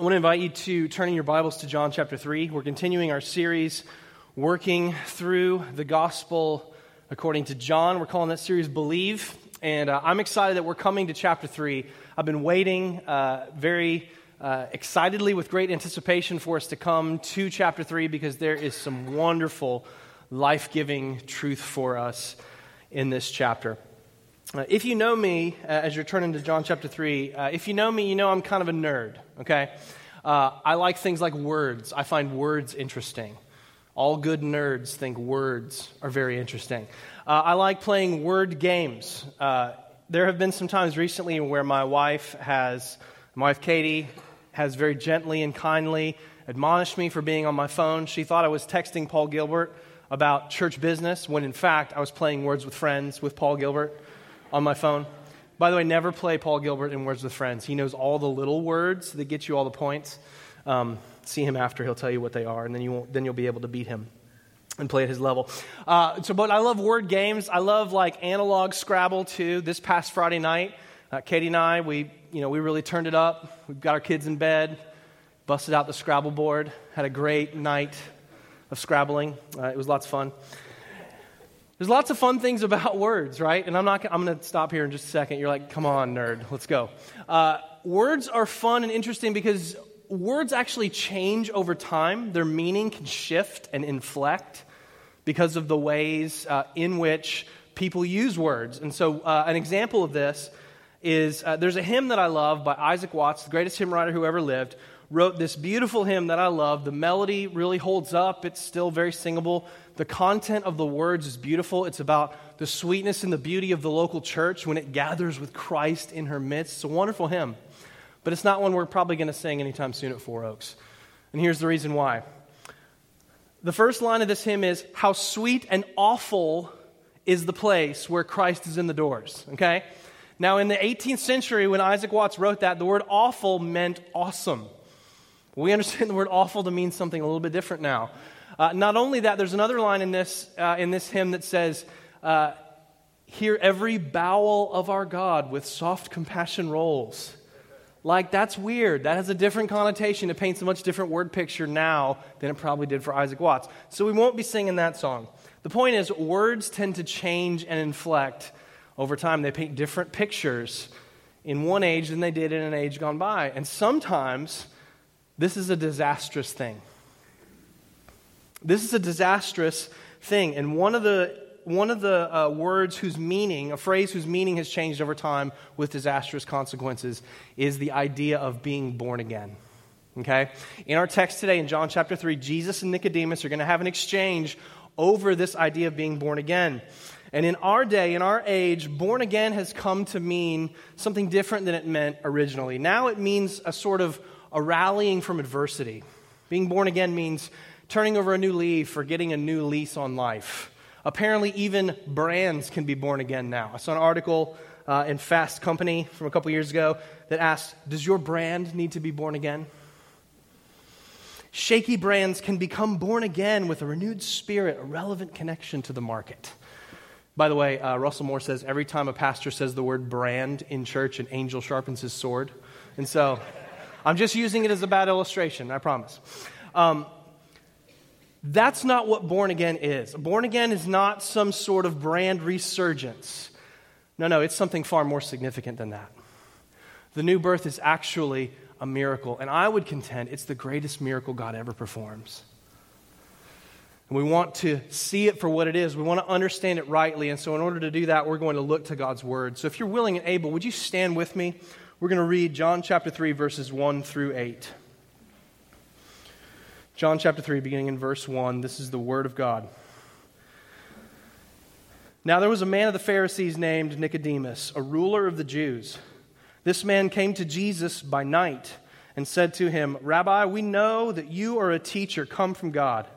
I want to invite you to turn in your Bibles to John chapter 3. We're continuing our series working through the gospel according to John. We're calling that series Believe. And uh, I'm excited that we're coming to chapter 3. I've been waiting uh, very uh, excitedly with great anticipation for us to come to chapter 3 because there is some wonderful, life giving truth for us in this chapter. Uh, if you know me, uh, as you're turning to John chapter 3, uh, if you know me, you know I'm kind of a nerd, okay? Uh, I like things like words. I find words interesting. All good nerds think words are very interesting. Uh, I like playing word games. Uh, there have been some times recently where my wife has, my wife Katie, has very gently and kindly admonished me for being on my phone. She thought I was texting Paul Gilbert about church business when in fact I was playing Words with Friends with Paul Gilbert on my phone. By the way, never play Paul Gilbert in Words with Friends. He knows all the little words that get you all the points. Um, see him after; he'll tell you what they are, and then you won't, then you'll be able to beat him and play at his level. Uh, so, but I love word games. I love like analog Scrabble too. This past Friday night, uh, Katie and I, we you know we really turned it up. We've got our kids in bed, busted out the Scrabble board, had a great night of scrabbling. Uh, it was lots of fun. There's lots of fun things about words, right? And I'm not. I'm going to stop here in just a second. You're like, come on, nerd, let's go. Uh, words are fun and interesting because words actually change over time. Their meaning can shift and inflect because of the ways uh, in which people use words. And so, uh, an example of this is uh, there's a hymn that I love by Isaac Watts, the greatest hymn writer who ever lived wrote this beautiful hymn that I love. The melody really holds up, it's still very singable. The content of the words is beautiful. It's about the sweetness and the beauty of the local church when it gathers with Christ in her midst. It's a wonderful hymn, but it's not one we're probably going to sing anytime soon at Four Oaks. And here's the reason why. The first line of this hymn is How sweet and awful is the place where Christ is in the doors. Okay? Now, in the 18th century, when Isaac Watts wrote that, the word awful meant awesome. We understand the word awful to mean something a little bit different now. Uh, not only that, there's another line in this, uh, in this hymn that says, uh, Hear every bowel of our God with soft compassion rolls. Like, that's weird. That has a different connotation. It paints a much different word picture now than it probably did for Isaac Watts. So we won't be singing that song. The point is, words tend to change and inflect over time. They paint different pictures in one age than they did in an age gone by. And sometimes this is a disastrous thing. This is a disastrous thing. And one of the, one of the uh, words whose meaning, a phrase whose meaning has changed over time with disastrous consequences, is the idea of being born again. Okay? In our text today, in John chapter 3, Jesus and Nicodemus are going to have an exchange over this idea of being born again. And in our day, in our age, born again has come to mean something different than it meant originally. Now it means a sort of a rallying from adversity. Being born again means turning over a new leaf or getting a new lease on life. Apparently, even brands can be born again now. I saw an article uh, in Fast Company from a couple years ago that asked Does your brand need to be born again? Shaky brands can become born again with a renewed spirit, a relevant connection to the market. By the way, uh, Russell Moore says every time a pastor says the word brand in church, an angel sharpens his sword. And so I'm just using it as a bad illustration, I promise. Um, that's not what born again is. Born again is not some sort of brand resurgence. No, no, it's something far more significant than that. The new birth is actually a miracle, and I would contend it's the greatest miracle God ever performs. And we want to see it for what it is. We want to understand it rightly. And so, in order to do that, we're going to look to God's Word. So, if you're willing and able, would you stand with me? We're going to read John chapter 3, verses 1 through 8. John chapter 3, beginning in verse 1. This is the Word of God. Now there was a man of the Pharisees named Nicodemus, a ruler of the Jews. This man came to Jesus by night and said to him, Rabbi, we know that you are a teacher come from God,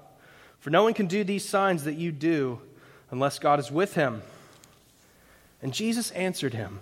for no one can do these signs that you do unless God is with him. And Jesus answered him,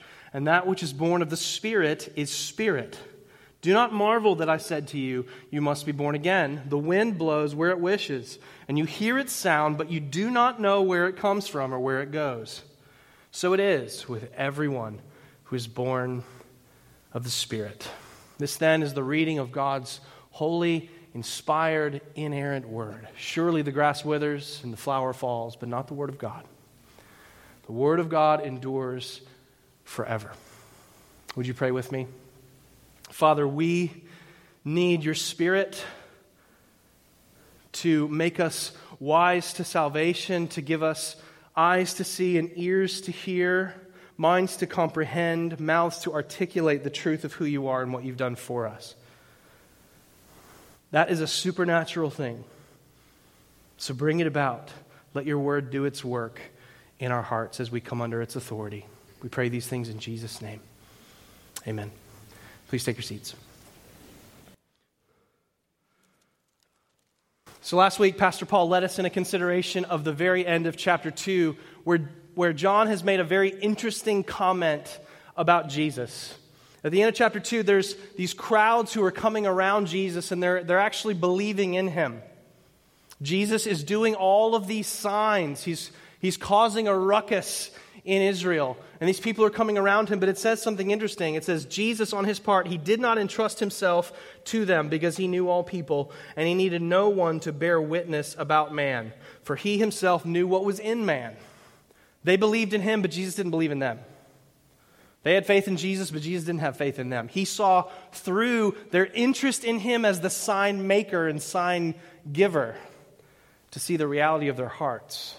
and that which is born of the Spirit is spirit. Do not marvel that I said to you, You must be born again. The wind blows where it wishes, and you hear its sound, but you do not know where it comes from or where it goes. So it is with everyone who is born of the Spirit. This then is the reading of God's holy, inspired, inerrant word. Surely the grass withers and the flower falls, but not the word of God. The word of God endures forever. Would you pray with me? Father, we need your Spirit to make us wise to salvation, to give us eyes to see and ears to hear, minds to comprehend, mouths to articulate the truth of who you are and what you've done for us. That is a supernatural thing. So bring it about. Let your word do its work in our hearts as we come under its authority. We pray these things in Jesus' name. Amen. Please take your seats. So, last week, Pastor Paul led us in a consideration of the very end of chapter 2, where, where John has made a very interesting comment about Jesus. At the end of chapter 2, there's these crowds who are coming around Jesus, and they're, they're actually believing in him. Jesus is doing all of these signs, he's, he's causing a ruckus in Israel. And these people are coming around him, but it says something interesting. It says, Jesus, on his part, he did not entrust himself to them because he knew all people, and he needed no one to bear witness about man, for he himself knew what was in man. They believed in him, but Jesus didn't believe in them. They had faith in Jesus, but Jesus didn't have faith in them. He saw through their interest in him as the sign maker and sign giver to see the reality of their hearts.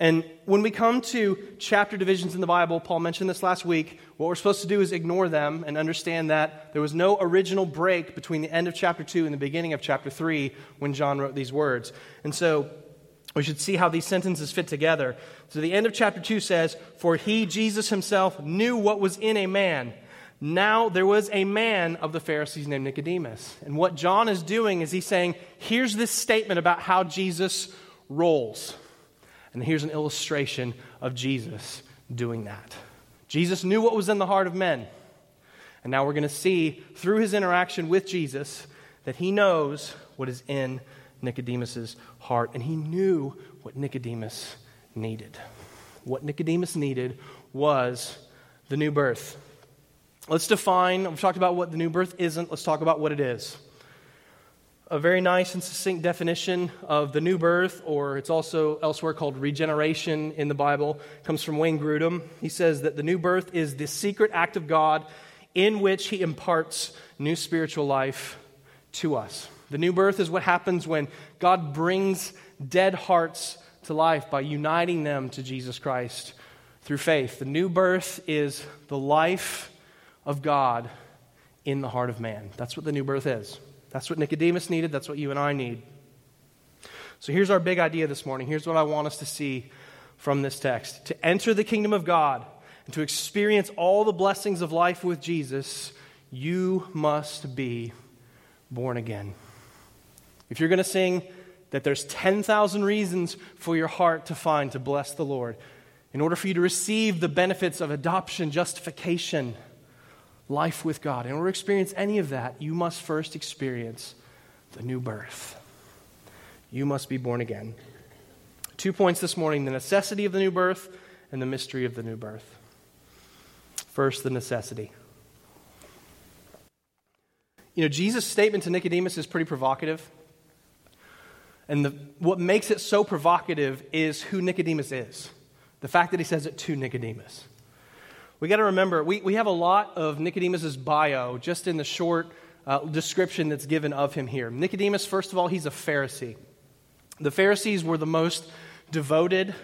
And when we come to chapter divisions in the Bible, Paul mentioned this last week, what we're supposed to do is ignore them and understand that there was no original break between the end of chapter 2 and the beginning of chapter 3 when John wrote these words. And so we should see how these sentences fit together. So the end of chapter 2 says, For he, Jesus himself, knew what was in a man. Now there was a man of the Pharisees named Nicodemus. And what John is doing is he's saying, Here's this statement about how Jesus rolls. And here's an illustration of Jesus doing that. Jesus knew what was in the heart of men. And now we're going to see through his interaction with Jesus that he knows what is in Nicodemus's heart. And he knew what Nicodemus needed. What Nicodemus needed was the new birth. Let's define, we've talked about what the new birth isn't, let's talk about what it is a very nice and succinct definition of the new birth, or it's also elsewhere called regeneration in the Bible, comes from Wayne Grudem. He says that the new birth is the secret act of God in which he imparts new spiritual life to us. The new birth is what happens when God brings dead hearts to life by uniting them to Jesus Christ through faith. The new birth is the life of God in the heart of man. That's what the new birth is. That's what Nicodemus needed. That's what you and I need. So here's our big idea this morning. Here's what I want us to see from this text. To enter the kingdom of God and to experience all the blessings of life with Jesus, you must be born again. If you're going to sing that there's 10,000 reasons for your heart to find to bless the Lord, in order for you to receive the benefits of adoption, justification, life with God. In order to experience any of that, you must first experience the new birth. You must be born again. Two points this morning the necessity of the new birth and the mystery of the new birth. First, the necessity. You know, Jesus' statement to Nicodemus is pretty provocative. And the, what makes it so provocative is who Nicodemus is. The fact that he says it to Nicodemus. We got to remember, we, we have a lot of Nicodemus' bio just in the short uh, description that's given of him here. Nicodemus, first of all, he's a Pharisee. The Pharisees were the most devoted,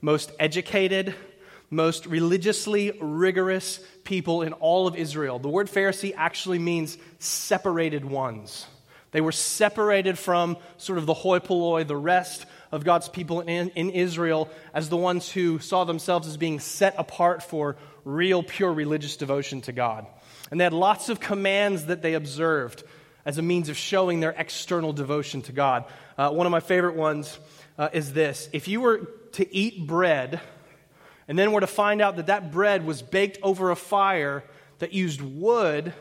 most educated, most religiously rigorous people in all of Israel. The word Pharisee actually means separated ones. They were separated from sort of the hoi polloi, the rest of God's people in, in Israel, as the ones who saw themselves as being set apart for real, pure religious devotion to God. And they had lots of commands that they observed as a means of showing their external devotion to God. Uh, one of my favorite ones uh, is this If you were to eat bread, and then were to find out that that bread was baked over a fire that used wood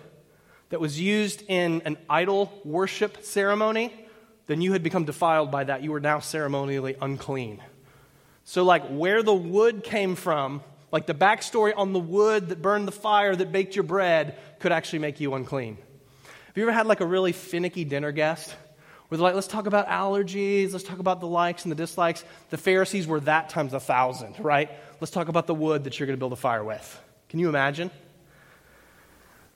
that was used in an idol worship ceremony, then you had become defiled by that. You were now ceremonially unclean. So, like, where the wood came from, like the backstory on the wood that burned the fire that baked your bread, could actually make you unclean. Have you ever had like a really finicky dinner guest? Where they're like, let's talk about allergies, let's talk about the likes and the dislikes. The Pharisees were that times a thousand, right? Let's talk about the wood that you're going to build a fire with. Can you imagine?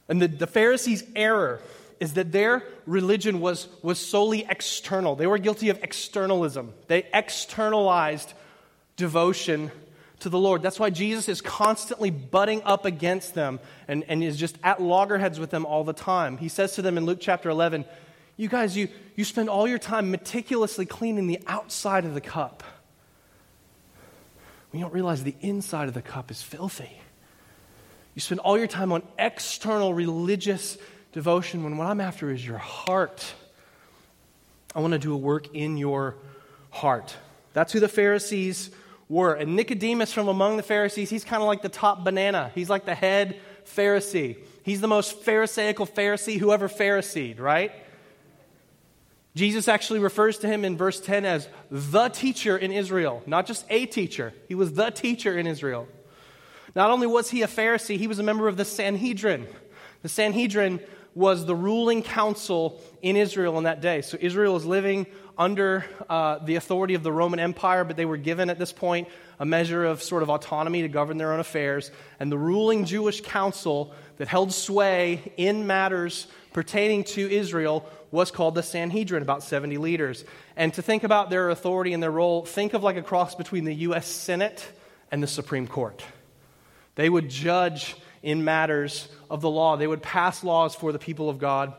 And the, the Pharisees' error is that their religion was, was solely external. They were guilty of externalism. They externalized devotion to the Lord. That's why Jesus is constantly butting up against them and, and is just at loggerheads with them all the time. He says to them in Luke chapter 11, You guys, you, you spend all your time meticulously cleaning the outside of the cup. You don't realize the inside of the cup is filthy. You spend all your time on external religious devotion when what I'm after is your heart. I want to do a work in your heart. That's who the Pharisees were. And Nicodemus from among the Pharisees, he's kind of like the top banana. He's like the head Pharisee. He's the most Pharisaical Pharisee who ever Phariseed, right? Jesus actually refers to him in verse 10 as the teacher in Israel, not just a teacher. He was the teacher in Israel. Not only was he a Pharisee, he was a member of the Sanhedrin. The Sanhedrin was the ruling council in Israel in that day. So Israel was living under uh, the authority of the Roman Empire, but they were given at this point a measure of sort of autonomy to govern their own affairs. And the ruling Jewish council that held sway in matters pertaining to Israel was called the Sanhedrin, about 70 leaders. And to think about their authority and their role, think of like a cross between the U.S. Senate and the Supreme Court. They would judge in matters of the law. They would pass laws for the people of God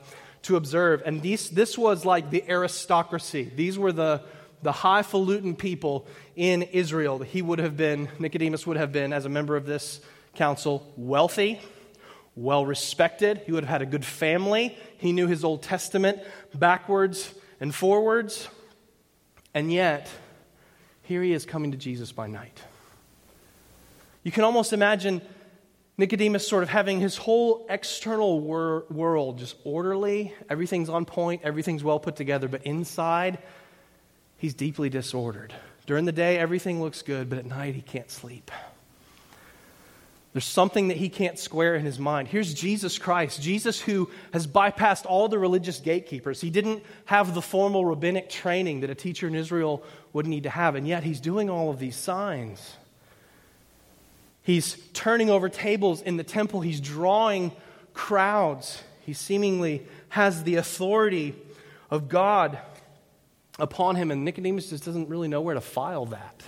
to observe. And these, this was like the aristocracy. These were the, the highfalutin people in Israel. He would have been, Nicodemus would have been, as a member of this council, wealthy, well respected. He would have had a good family. He knew his Old Testament backwards and forwards. And yet, here he is coming to Jesus by night. You can almost imagine Nicodemus sort of having his whole external wor- world just orderly, everything's on point, everything's well put together, but inside, he's deeply disordered. During the day, everything looks good, but at night, he can't sleep. There's something that he can't square in his mind. Here's Jesus Christ, Jesus who has bypassed all the religious gatekeepers. He didn't have the formal rabbinic training that a teacher in Israel would need to have, and yet he's doing all of these signs. He's turning over tables in the temple. He's drawing crowds. He seemingly has the authority of God upon him, and Nicodemus just doesn't really know where to file that.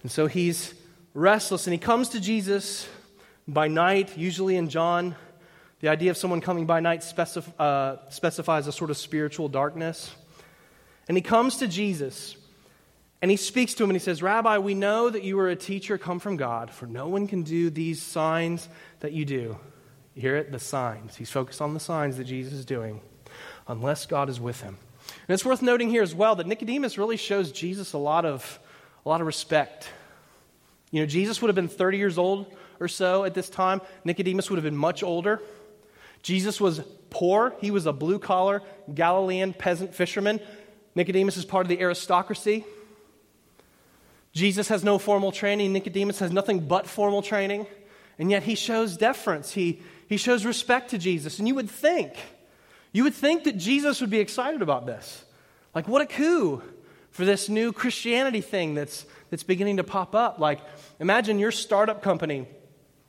And so he's restless, and he comes to Jesus by night, usually in John. The idea of someone coming by night specif- uh, specifies a sort of spiritual darkness. And he comes to Jesus. And he speaks to him and he says, Rabbi, we know that you are a teacher come from God, for no one can do these signs that you do. You hear it? The signs. He's focused on the signs that Jesus is doing, unless God is with him. And it's worth noting here as well that Nicodemus really shows Jesus a lot of, a lot of respect. You know, Jesus would have been 30 years old or so at this time, Nicodemus would have been much older. Jesus was poor, he was a blue collar Galilean peasant fisherman. Nicodemus is part of the aristocracy. Jesus has no formal training. Nicodemus has nothing but formal training. And yet he shows deference. He, he shows respect to Jesus. And you would think, you would think that Jesus would be excited about this. Like, what a coup for this new Christianity thing that's, that's beginning to pop up. Like, imagine your startup company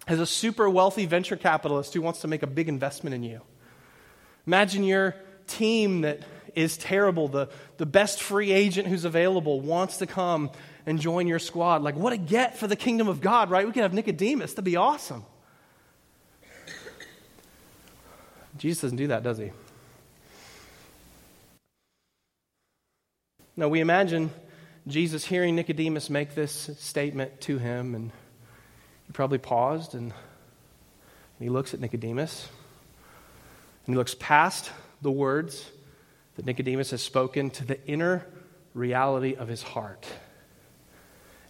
has a super wealthy venture capitalist who wants to make a big investment in you. Imagine your team that is terrible, the, the best free agent who's available wants to come and join your squad. Like, what a get for the kingdom of God, right? We could have Nicodemus. That'd be awesome. Jesus doesn't do that, does he? No, we imagine Jesus hearing Nicodemus make this statement to him, and he probably paused and And he looks at Nicodemus, and he looks past the words that Nicodemus has spoken to the inner reality of his heart.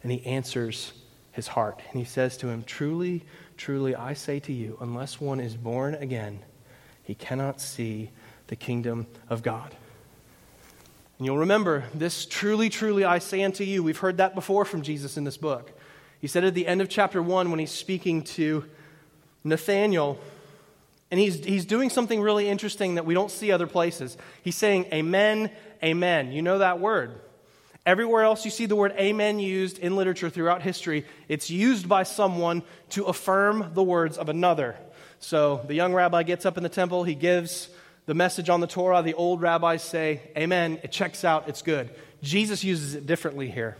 And he answers his heart. And he says to him, Truly, truly, I say to you, unless one is born again, he cannot see the kingdom of God. And you'll remember this truly, truly, I say unto you. We've heard that before from Jesus in this book. He said at the end of chapter 1 when he's speaking to Nathanael, and he's, he's doing something really interesting that we don't see other places. He's saying, Amen, Amen. You know that word. Everywhere else you see the word amen used in literature throughout history, it's used by someone to affirm the words of another. So the young rabbi gets up in the temple, he gives the message on the Torah. The old rabbis say, Amen. It checks out, it's good. Jesus uses it differently here.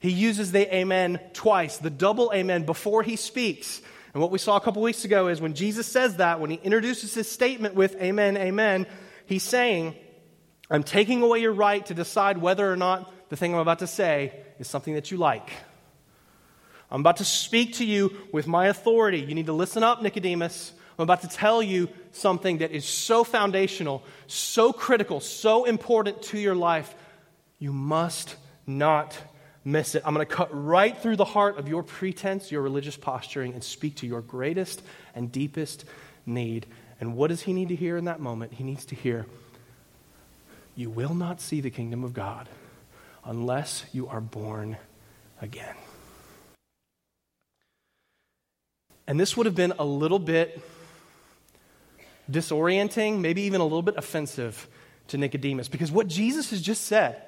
He uses the amen twice, the double amen before he speaks. And what we saw a couple weeks ago is when Jesus says that, when he introduces his statement with amen, amen, he's saying, I'm taking away your right to decide whether or not the thing I'm about to say is something that you like. I'm about to speak to you with my authority. You need to listen up, Nicodemus. I'm about to tell you something that is so foundational, so critical, so important to your life. You must not miss it. I'm going to cut right through the heart of your pretense, your religious posturing, and speak to your greatest and deepest need. And what does he need to hear in that moment? He needs to hear, You will not see the kingdom of God unless you are born again. And this would have been a little bit disorienting, maybe even a little bit offensive to Nicodemus, because what Jesus has just said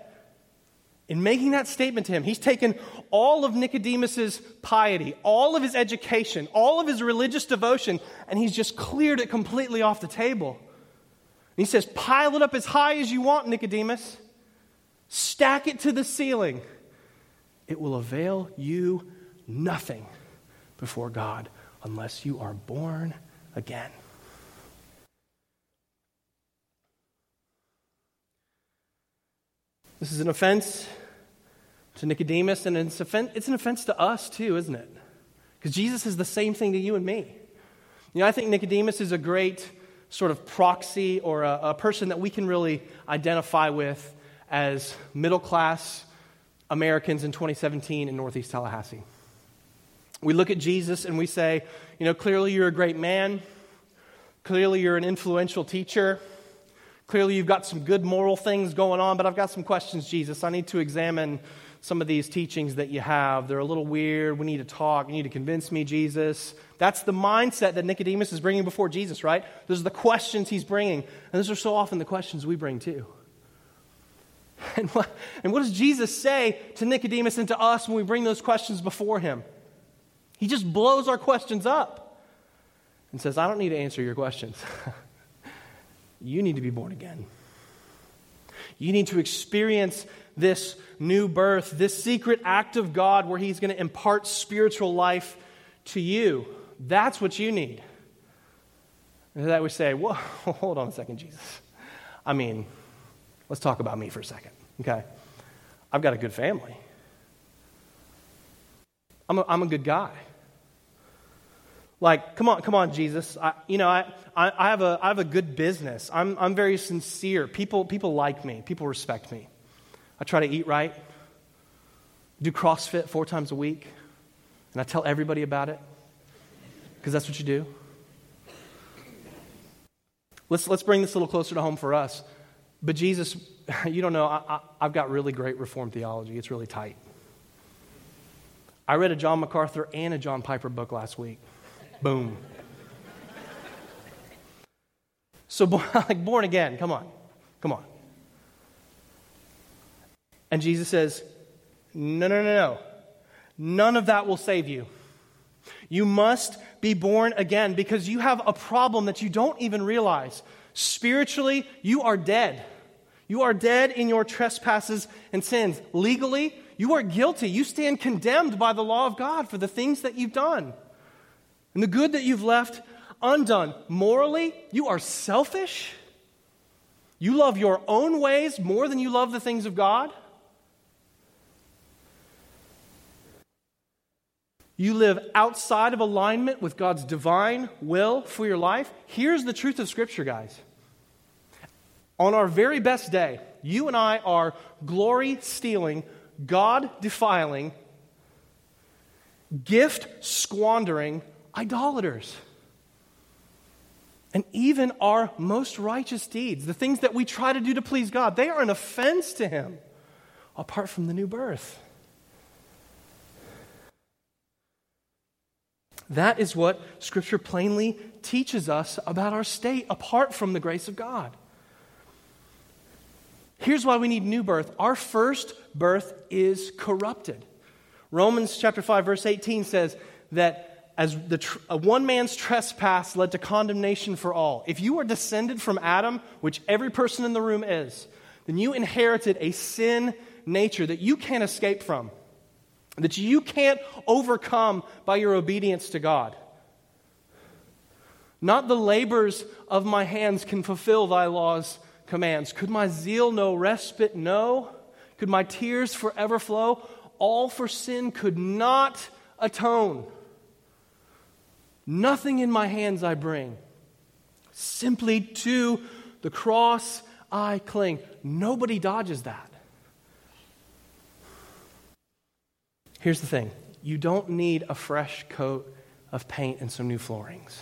in making that statement to him, he's taken all of Nicodemus's piety, all of his education, all of his religious devotion, and he's just cleared it completely off the table. And he says, Pile it up as high as you want, Nicodemus. Stack it to the ceiling. It will avail you nothing before God unless you are born again. This is an offense to Nicodemus, and it's, it's an offense to us too, isn't it? Because Jesus is the same thing to you and me. You know, I think Nicodemus is a great sort of proxy or a, a person that we can really identify with as middle class Americans in 2017 in Northeast Tallahassee. We look at Jesus and we say, you know, clearly you're a great man. Clearly you're an influential teacher. Clearly, you've got some good moral things going on, but I've got some questions, Jesus. I need to examine some of these teachings that you have. They're a little weird. We need to talk. You need to convince me, Jesus. That's the mindset that Nicodemus is bringing before Jesus, right? Those are the questions he's bringing. And those are so often the questions we bring too. And what, and what does Jesus say to Nicodemus and to us when we bring those questions before him? He just blows our questions up and says, I don't need to answer your questions. you need to be born again. You need to experience this new birth, this secret act of God where He's going to impart spiritual life to you. That's what you need. And that we say, whoa, hold on a second, Jesus. I mean, let's talk about me for a second, okay? I've got a good family. I'm a, I'm a good guy. Like, come on, come on, Jesus. I, you know, I, I, I, have a, I have a good business. I'm, I'm very sincere. People, people like me, people respect me. I try to eat right, do CrossFit four times a week, and I tell everybody about it because that's what you do. Let's, let's bring this a little closer to home for us. But Jesus, you don't know, I, have got really great Reformed theology. It's really tight. I read a John MacArthur and a John Piper book last week. Boom. So, like born again, come on, come on. And Jesus says, No, no, no, no. None of that will save you. You must be born again because you have a problem that you don't even realize. Spiritually, you are dead. You are dead in your trespasses and sins. Legally, you are guilty. You stand condemned by the law of God for the things that you've done and the good that you've left undone. Morally, you are selfish. You love your own ways more than you love the things of God. you live outside of alignment with God's divine will for your life, here's the truth of Scripture, guys. On our very best day, you and I are glory stealing, God defiling, gift squandering idolaters. And even our most righteous deeds, the things that we try to do to please God, they are an offense to Him apart from the new birth. That is what Scripture plainly teaches us about our state apart from the grace of God. Here's why we need new birth our first birth is corrupted. Romans chapter 5 verse 18 says that as the tr- one man's trespass led to condemnation for all. If you are descended from Adam, which every person in the room is, then you inherited a sin nature that you can't escape from that you can't overcome by your obedience to God. Not the labors of my hands can fulfill thy law's commands. Could my zeal no respite know? Could my tears forever flow? All for sin could not atone. Nothing in my hands I bring. Simply to the cross I cling. Nobody dodges that. Here's the thing you don't need a fresh coat of paint and some new floorings.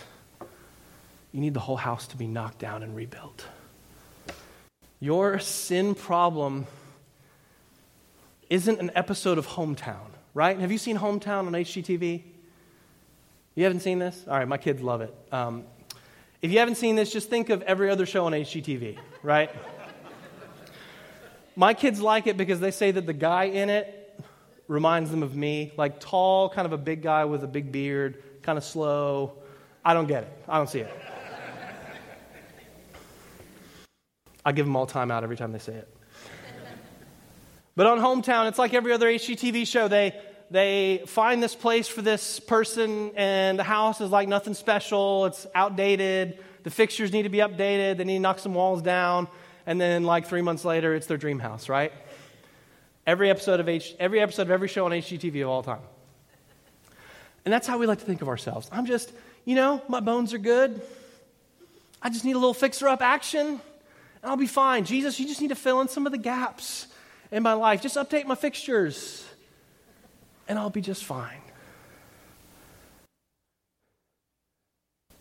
You need the whole house to be knocked down and rebuilt. Your sin problem isn't an episode of Hometown, right? Have you seen Hometown on HGTV? You haven't seen this? All right, my kids love it. Um, if you haven't seen this, just think of every other show on HGTV, right? my kids like it because they say that the guy in it reminds them of me. Like tall, kind of a big guy with a big beard, kind of slow. I don't get it. I don't see it. I give them all time out every time they say it. But on Hometown, it's like every other HGTV show. They, they find this place for this person, and the house is like nothing special. It's outdated. The fixtures need to be updated. They need to knock some walls down. And then, like three months later, it's their dream house, right? Every episode of H, every episode of every show on HGTV of all time. And that's how we like to think of ourselves. I'm just, you know, my bones are good. I just need a little fixer up action, I'll be fine. Jesus, you just need to fill in some of the gaps in my life. Just update my fixtures, and I'll be just fine.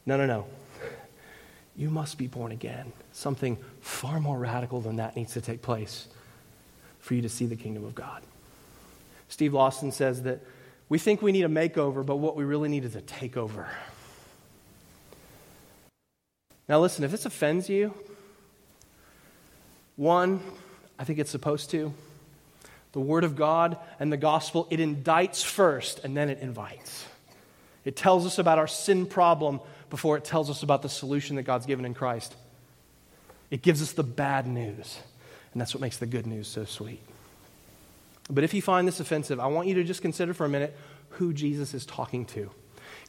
No, no, no. You must be born again. Something far more radical than that needs to take place for you to see the kingdom of God. Steve Lawson says that we think we need a makeover, but what we really need is a takeover. Now, listen, if this offends you, one, I think it's supposed to. The Word of God and the gospel, it indicts first and then it invites. It tells us about our sin problem before it tells us about the solution that God's given in Christ. It gives us the bad news. And that's what makes the good news so sweet. But if you find this offensive, I want you to just consider for a minute who Jesus is talking to.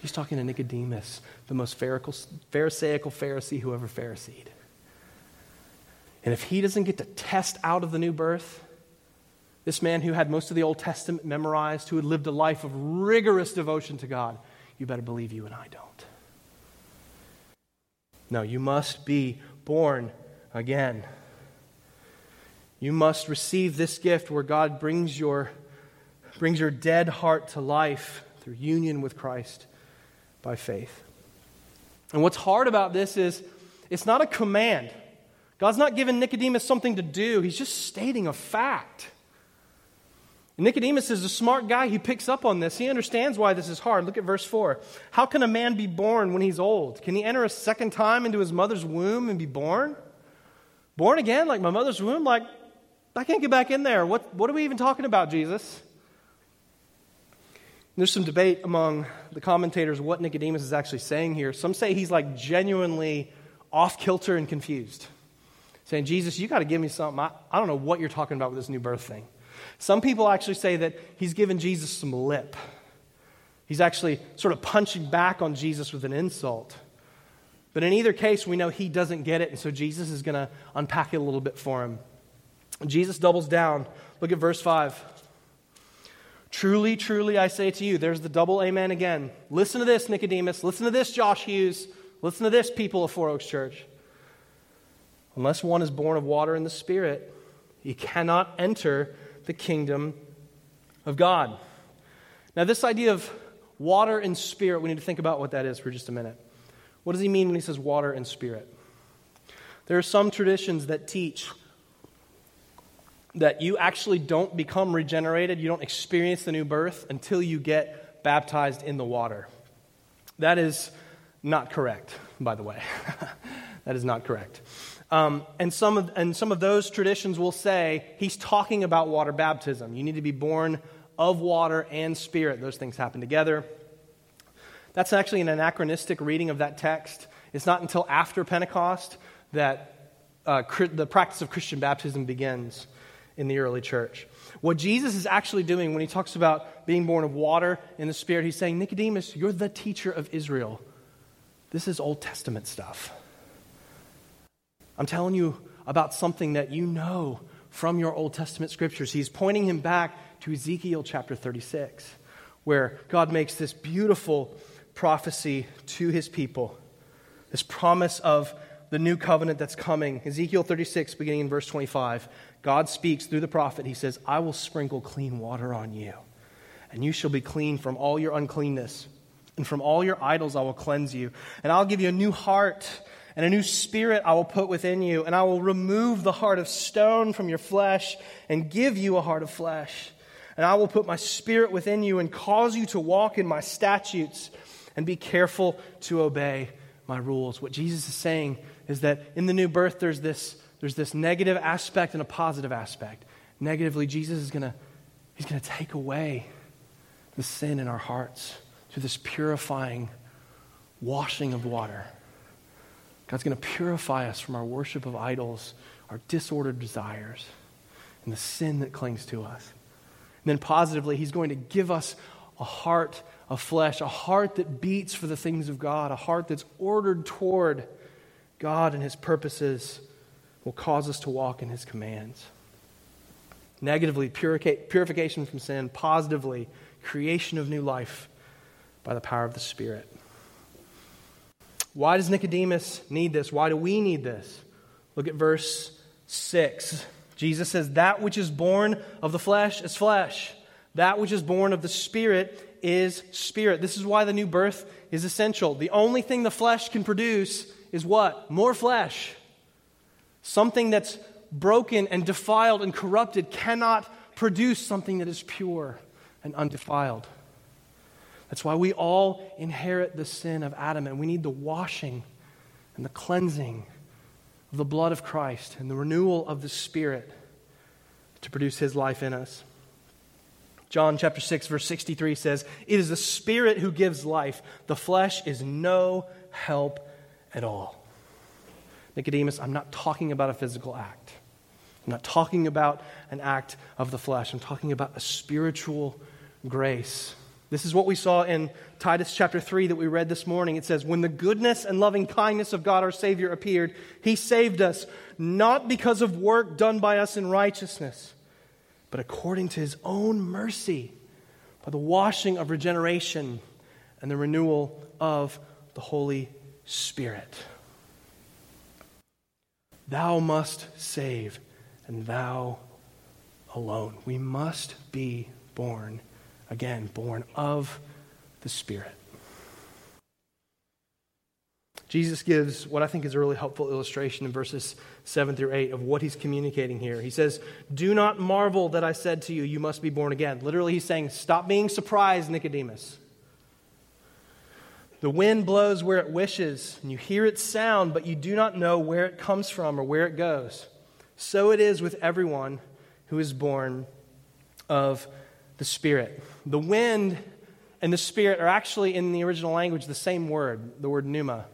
He's talking to Nicodemus, the most Pharisaical Pharisee who ever Phariseed. And if he doesn't get to test out of the new birth, this man who had most of the Old Testament memorized, who had lived a life of rigorous devotion to God, you better believe you and I don't. No, you must be born again. You must receive this gift where God brings your, brings your dead heart to life through union with Christ by faith. And what's hard about this is it's not a command. God's not giving Nicodemus something to do, he's just stating a fact. Nicodemus is a smart guy. He picks up on this. He understands why this is hard. Look at verse 4. How can a man be born when he's old? Can he enter a second time into his mother's womb and be born? Born again, like my mother's womb? Like, I can't get back in there. What, what are we even talking about, Jesus? There's some debate among the commentators what Nicodemus is actually saying here. Some say he's like genuinely off kilter and confused, saying, Jesus, you got to give me something. I, I don't know what you're talking about with this new birth thing. Some people actually say that he's given Jesus some lip. He's actually sort of punching back on Jesus with an insult. But in either case, we know he doesn't get it, and so Jesus is going to unpack it a little bit for him. Jesus doubles down. Look at verse 5. Truly, truly, I say to you, there's the double amen again. Listen to this, Nicodemus. Listen to this, Josh Hughes. Listen to this, people of Four Oaks Church. Unless one is born of water and the Spirit, he cannot enter the kingdom of God. Now, this idea of water and spirit, we need to think about what that is for just a minute. What does he mean when he says water and spirit? There are some traditions that teach that you actually don't become regenerated, you don't experience the new birth until you get baptized in the water. That is not correct, by the way. that is not correct. Um, and, some of, and some of those traditions will say he's talking about water baptism. You need to be born of water and spirit. Those things happen together. That's actually an anachronistic reading of that text. It's not until after Pentecost that uh, the practice of Christian baptism begins in the early church. What Jesus is actually doing when he talks about being born of water and the Spirit, he's saying, Nicodemus, you're the teacher of Israel. This is Old Testament stuff. I'm telling you about something that you know from your Old Testament scriptures. He's pointing him back to Ezekiel chapter 36, where God makes this beautiful prophecy to his people, this promise of the new covenant that's coming. Ezekiel 36, beginning in verse 25. God speaks through the prophet. He says, I will sprinkle clean water on you, and you shall be clean from all your uncleanness. And from all your idols I will cleanse you. And I'll give you a new heart, and a new spirit I will put within you. And I will remove the heart of stone from your flesh, and give you a heart of flesh. And I will put my spirit within you, and cause you to walk in my statutes, and be careful to obey my rules. What Jesus is saying is that in the new birth, there's this, there's this negative aspect and a positive aspect. Negatively, Jesus is going to he's going to take away the sin in our hearts through this purifying washing of water. God's going to purify us from our worship of idols, our disordered desires, and the sin that clings to us. And then positively, he's going to give us a heart of flesh, a heart that beats for the things of God, a heart that's ordered toward God and His purposes will cause us to walk in His commands. Negatively, purification from sin. Positively, creation of new life by the power of the Spirit. Why does Nicodemus need this? Why do we need this? Look at verse 6. Jesus says, That which is born of the flesh is flesh, that which is born of the Spirit is spirit. This is why the new birth is essential. The only thing the flesh can produce is what? More flesh. Something that's broken and defiled and corrupted cannot produce something that is pure and undefiled. That's why we all inherit the sin of Adam, and we need the washing and the cleansing of the blood of Christ and the renewal of the Spirit to produce His life in us. John chapter 6, verse 63 says, It is the Spirit who gives life, the flesh is no help at all. Nicodemus, I'm not talking about a physical act. I'm not talking about an act of the flesh. I'm talking about a spiritual grace. This is what we saw in Titus chapter 3 that we read this morning. It says, When the goodness and loving kindness of God our Savior appeared, He saved us, not because of work done by us in righteousness, but according to His own mercy, by the washing of regeneration and the renewal of the Holy Spirit. Thou must save, and thou alone. We must be born again, born of the Spirit. Jesus gives what I think is a really helpful illustration in verses 7 through 8 of what he's communicating here. He says, Do not marvel that I said to you, you must be born again. Literally, he's saying, Stop being surprised, Nicodemus. The wind blows where it wishes, and you hear its sound, but you do not know where it comes from or where it goes. So it is with everyone who is born of the Spirit. The wind and the Spirit are actually, in the original language, the same word, the word pneuma.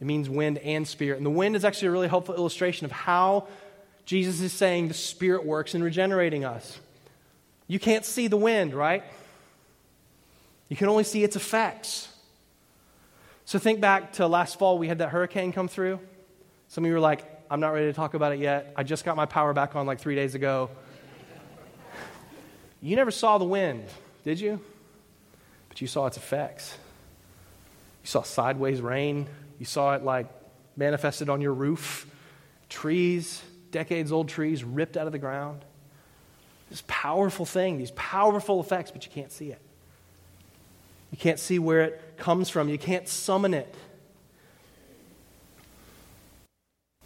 It means wind and spirit. And the wind is actually a really helpful illustration of how Jesus is saying the Spirit works in regenerating us. You can't see the wind, right? You can only see its effects. So think back to last fall, we had that hurricane come through. Some of you were like, I'm not ready to talk about it yet. I just got my power back on like three days ago. You never saw the wind, did you? But you saw its effects. You saw sideways rain. You saw it like manifested on your roof. Trees, decades old trees ripped out of the ground. This powerful thing, these powerful effects, but you can't see it. You can't see where it comes from. You can't summon it.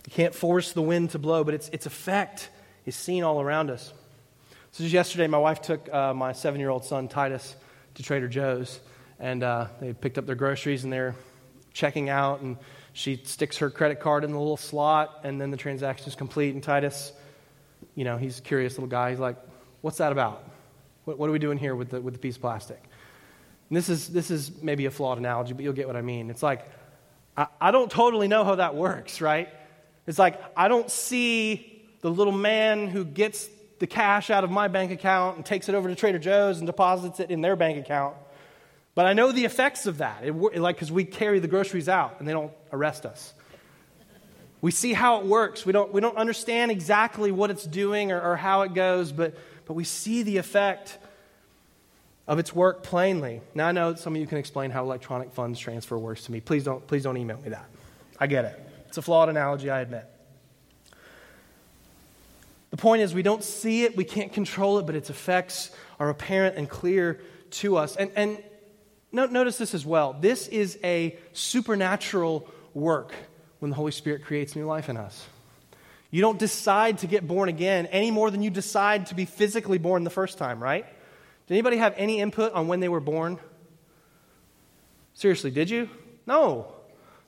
You can't force the wind to blow, but its, its effect is seen all around us. So just yesterday, my wife took uh, my seven year old son, Titus, to Trader Joe's, and uh, they picked up their groceries and they're checking out, and she sticks her credit card in the little slot, and then the transaction is complete. And Titus, you know, he's a curious little guy. He's like, What's that about? What, what are we doing here with the, with the piece of plastic? And this is, this is maybe a flawed analogy, but you'll get what I mean. It's like, I, I don't totally know how that works, right? It's like, I don't see the little man who gets the cash out of my bank account and takes it over to Trader Joe's and deposits it in their bank account. But I know the effects of that, it, like because we carry the groceries out and they don't arrest us. We see how it works. We don't, we don't understand exactly what it's doing or, or how it goes, but, but we see the effect of its work plainly. Now I know some of you can explain how electronic funds transfer works to me. Please don't, please don't email me that. I get it. It's a flawed analogy, I admit. The point is, we don't see it, we can't control it, but its effects are apparent and clear to us. And, and notice this as well. This is a supernatural work when the Holy Spirit creates new life in us. You don't decide to get born again any more than you decide to be physically born the first time, right? Did anybody have any input on when they were born? Seriously, did you? No.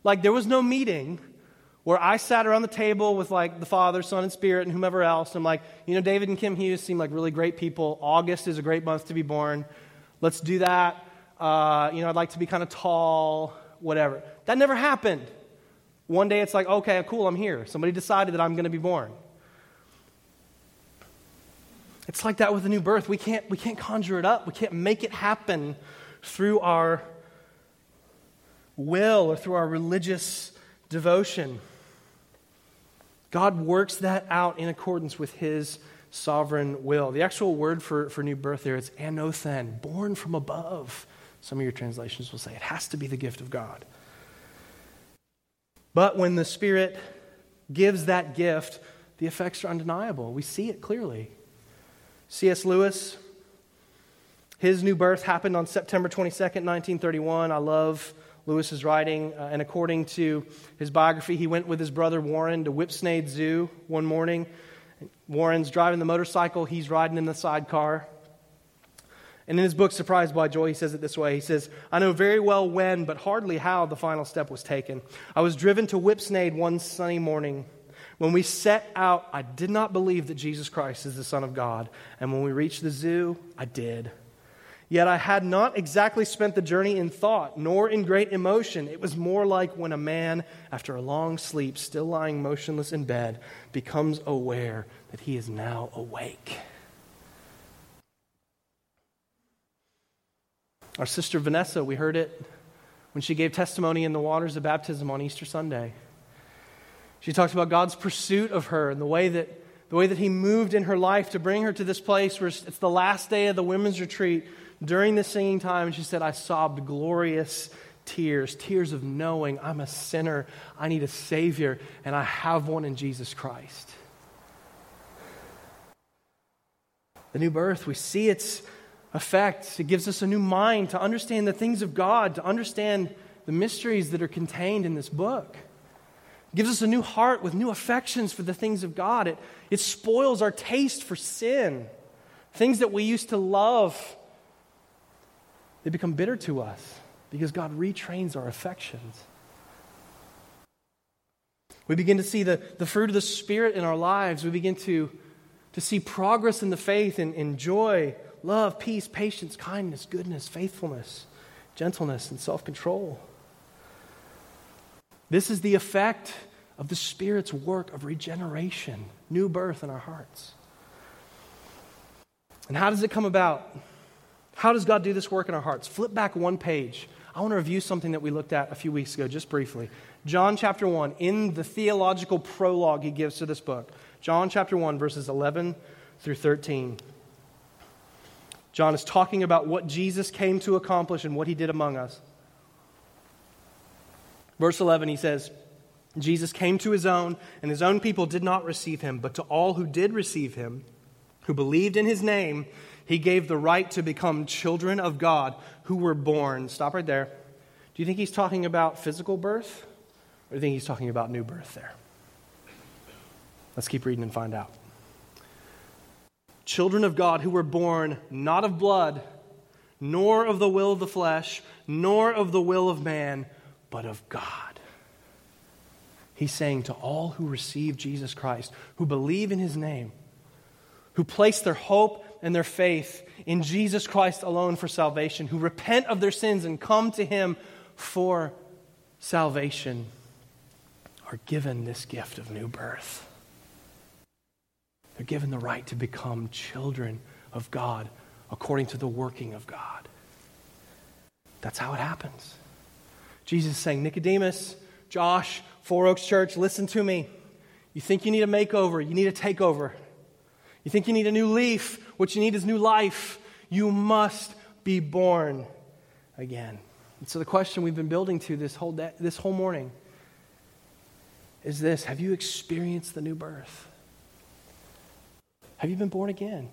Like, there was no meeting where I sat around the table with like the Father, Son, and Spirit, and whomever else. I'm like, you know, David and Kim Hughes seem like really great people. August is a great month to be born. Let's do that. Uh, you know, I'd like to be kind of tall, whatever. That never happened. One day it's like, okay, cool, I'm here. Somebody decided that I'm going to be born. It's like that with a new birth. We can't, we can't conjure it up, we can't make it happen through our will or through our religious devotion. God works that out in accordance with his sovereign will. The actual word for, for new birth there is anothen, born from above. Some of your translations will say it has to be the gift of God. But when the Spirit gives that gift, the effects are undeniable. We see it clearly. C.S. Lewis, his new birth happened on September 22nd, 1931. I love Lewis's writing, uh, and according to his biography, he went with his brother Warren to Whipsnade Zoo one morning. Warren's driving the motorcycle, he's riding in the sidecar. And in his book, Surprised by Joy, he says it this way He says, I know very well when, but hardly how, the final step was taken. I was driven to Whipsnade one sunny morning. When we set out, I did not believe that Jesus Christ is the Son of God. And when we reached the zoo, I did. Yet I had not exactly spent the journey in thought, nor in great emotion. It was more like when a man, after a long sleep, still lying motionless in bed, becomes aware that he is now awake. Our sister Vanessa, we heard it when she gave testimony in the waters of baptism on Easter Sunday. She talked about God's pursuit of her and the way that, the way that He moved in her life to bring her to this place where it's the last day of the women's retreat during the singing time, she said, I sobbed glorious tears, tears of knowing I'm a sinner, I need a Savior, and I have one in Jesus Christ. The new birth, we see its effects. It gives us a new mind to understand the things of God, to understand the mysteries that are contained in this book. It gives us a new heart with new affections for the things of God. It, it spoils our taste for sin. Things that we used to love they become bitter to us because God retrains our affections. We begin to see the, the fruit of the Spirit in our lives. We begin to, to see progress in the faith and in joy, love, peace, patience, kindness, goodness, faithfulness, gentleness, and self control. This is the effect of the Spirit's work of regeneration, new birth in our hearts. And how does it come about? How does God do this work in our hearts? Flip back one page. I want to review something that we looked at a few weeks ago, just briefly. John chapter 1, in the theological prologue he gives to this book. John chapter 1, verses 11 through 13. John is talking about what Jesus came to accomplish and what he did among us. Verse 11, he says, Jesus came to his own, and his own people did not receive him, but to all who did receive him, who believed in his name, he gave the right to become children of God who were born. Stop right there. Do you think he's talking about physical birth? Or do you think he's talking about new birth there? Let's keep reading and find out. Children of God who were born not of blood, nor of the will of the flesh, nor of the will of man, but of God. He's saying to all who receive Jesus Christ, who believe in his name, who place their hope and their faith in Jesus Christ alone for salvation, who repent of their sins and come to him for salvation, are given this gift of new birth. They're given the right to become children of God according to the working of God. That's how it happens. Jesus is saying, Nicodemus, Josh, Four Oaks Church, listen to me. You think you need a makeover, you need a takeover. You think you need a new leaf, what you need is new life. You must be born again. And so the question we've been building to this whole, day, this whole morning is this Have you experienced the new birth? Have you been born again?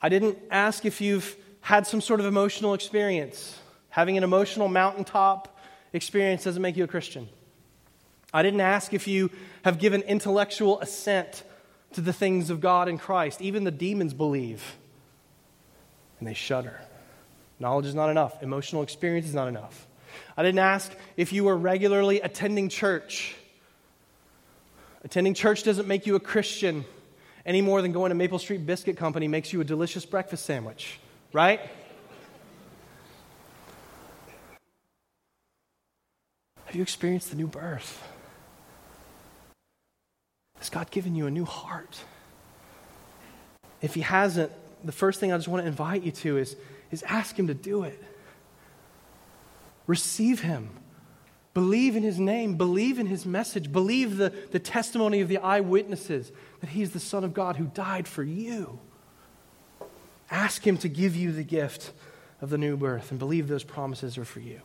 I didn't ask if you've had some sort of emotional experience. Having an emotional mountaintop experience doesn't make you a Christian. I didn't ask if you have given intellectual assent to the things of God and Christ. Even the demons believe and they shudder. Knowledge is not enough, emotional experience is not enough. I didn't ask if you were regularly attending church. Attending church doesn't make you a Christian any more than going to Maple Street Biscuit Company makes you a delicious breakfast sandwich, right? Have you experienced the new birth? Has God given you a new heart? If He hasn't, the first thing I just want to invite you to is, is ask Him to do it. Receive Him. Believe in His name. Believe in His message. Believe the, the testimony of the eyewitnesses that He's the Son of God who died for you. Ask Him to give you the gift of the new birth and believe those promises are for you.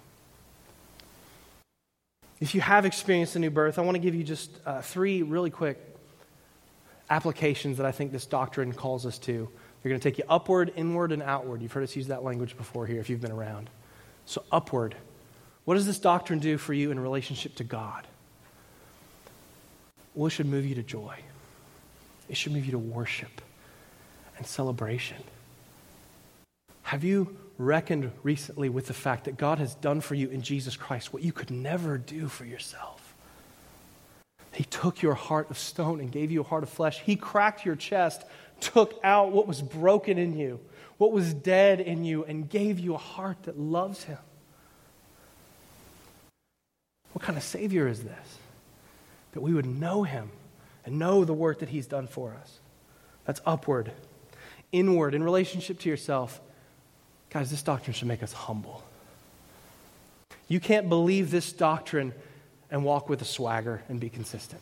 If you have experienced a new birth, I want to give you just uh, three really quick applications that I think this doctrine calls us to. They're going to take you upward, inward, and outward. You've heard us use that language before here if you've been around. So, upward. What does this doctrine do for you in relationship to God? Well, it should move you to joy, it should move you to worship and celebration. Have you reckoned recently with the fact that God has done for you in Jesus Christ what you could never do for yourself. He took your heart of stone and gave you a heart of flesh. He cracked your chest, took out what was broken in you, what was dead in you, and gave you a heart that loves Him. What kind of Savior is this? That we would know Him and know the work that He's done for us. That's upward. Inward, in relationship to yourself, Guys, this doctrine should make us humble. You can't believe this doctrine and walk with a swagger and be consistent.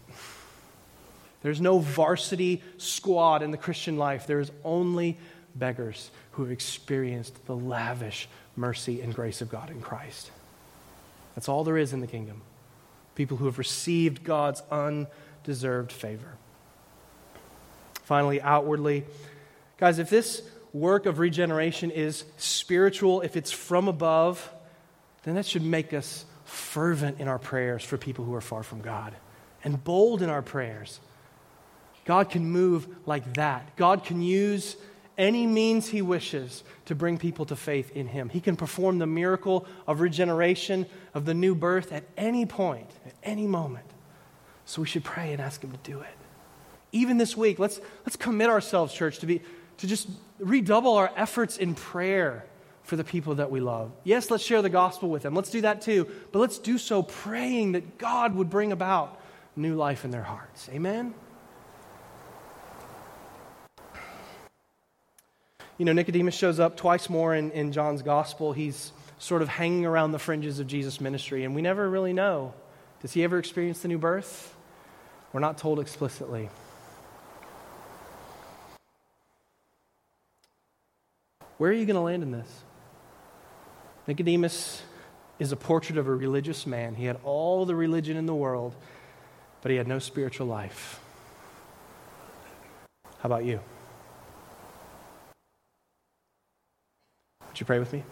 There's no varsity squad in the Christian life. There is only beggars who have experienced the lavish mercy and grace of God in Christ. That's all there is in the kingdom. People who have received God's undeserved favor. Finally, outwardly, guys, if this work of regeneration is spiritual, if it's from above, then that should make us fervent in our prayers for people who are far from God and bold in our prayers. God can move like that. God can use any means He wishes to bring people to faith in Him. He can perform the miracle of regeneration, of the new birth at any point, at any moment. So we should pray and ask Him to do it. Even this week, let's, let's commit ourselves, church, to be to just redouble our efforts in prayer for the people that we love. Yes, let's share the gospel with them. Let's do that too. But let's do so praying that God would bring about new life in their hearts. Amen? You know, Nicodemus shows up twice more in, in John's gospel. He's sort of hanging around the fringes of Jesus' ministry, and we never really know. Does he ever experience the new birth? We're not told explicitly. Where are you going to land in this? Nicodemus is a portrait of a religious man. He had all the religion in the world, but he had no spiritual life. How about you? Would you pray with me?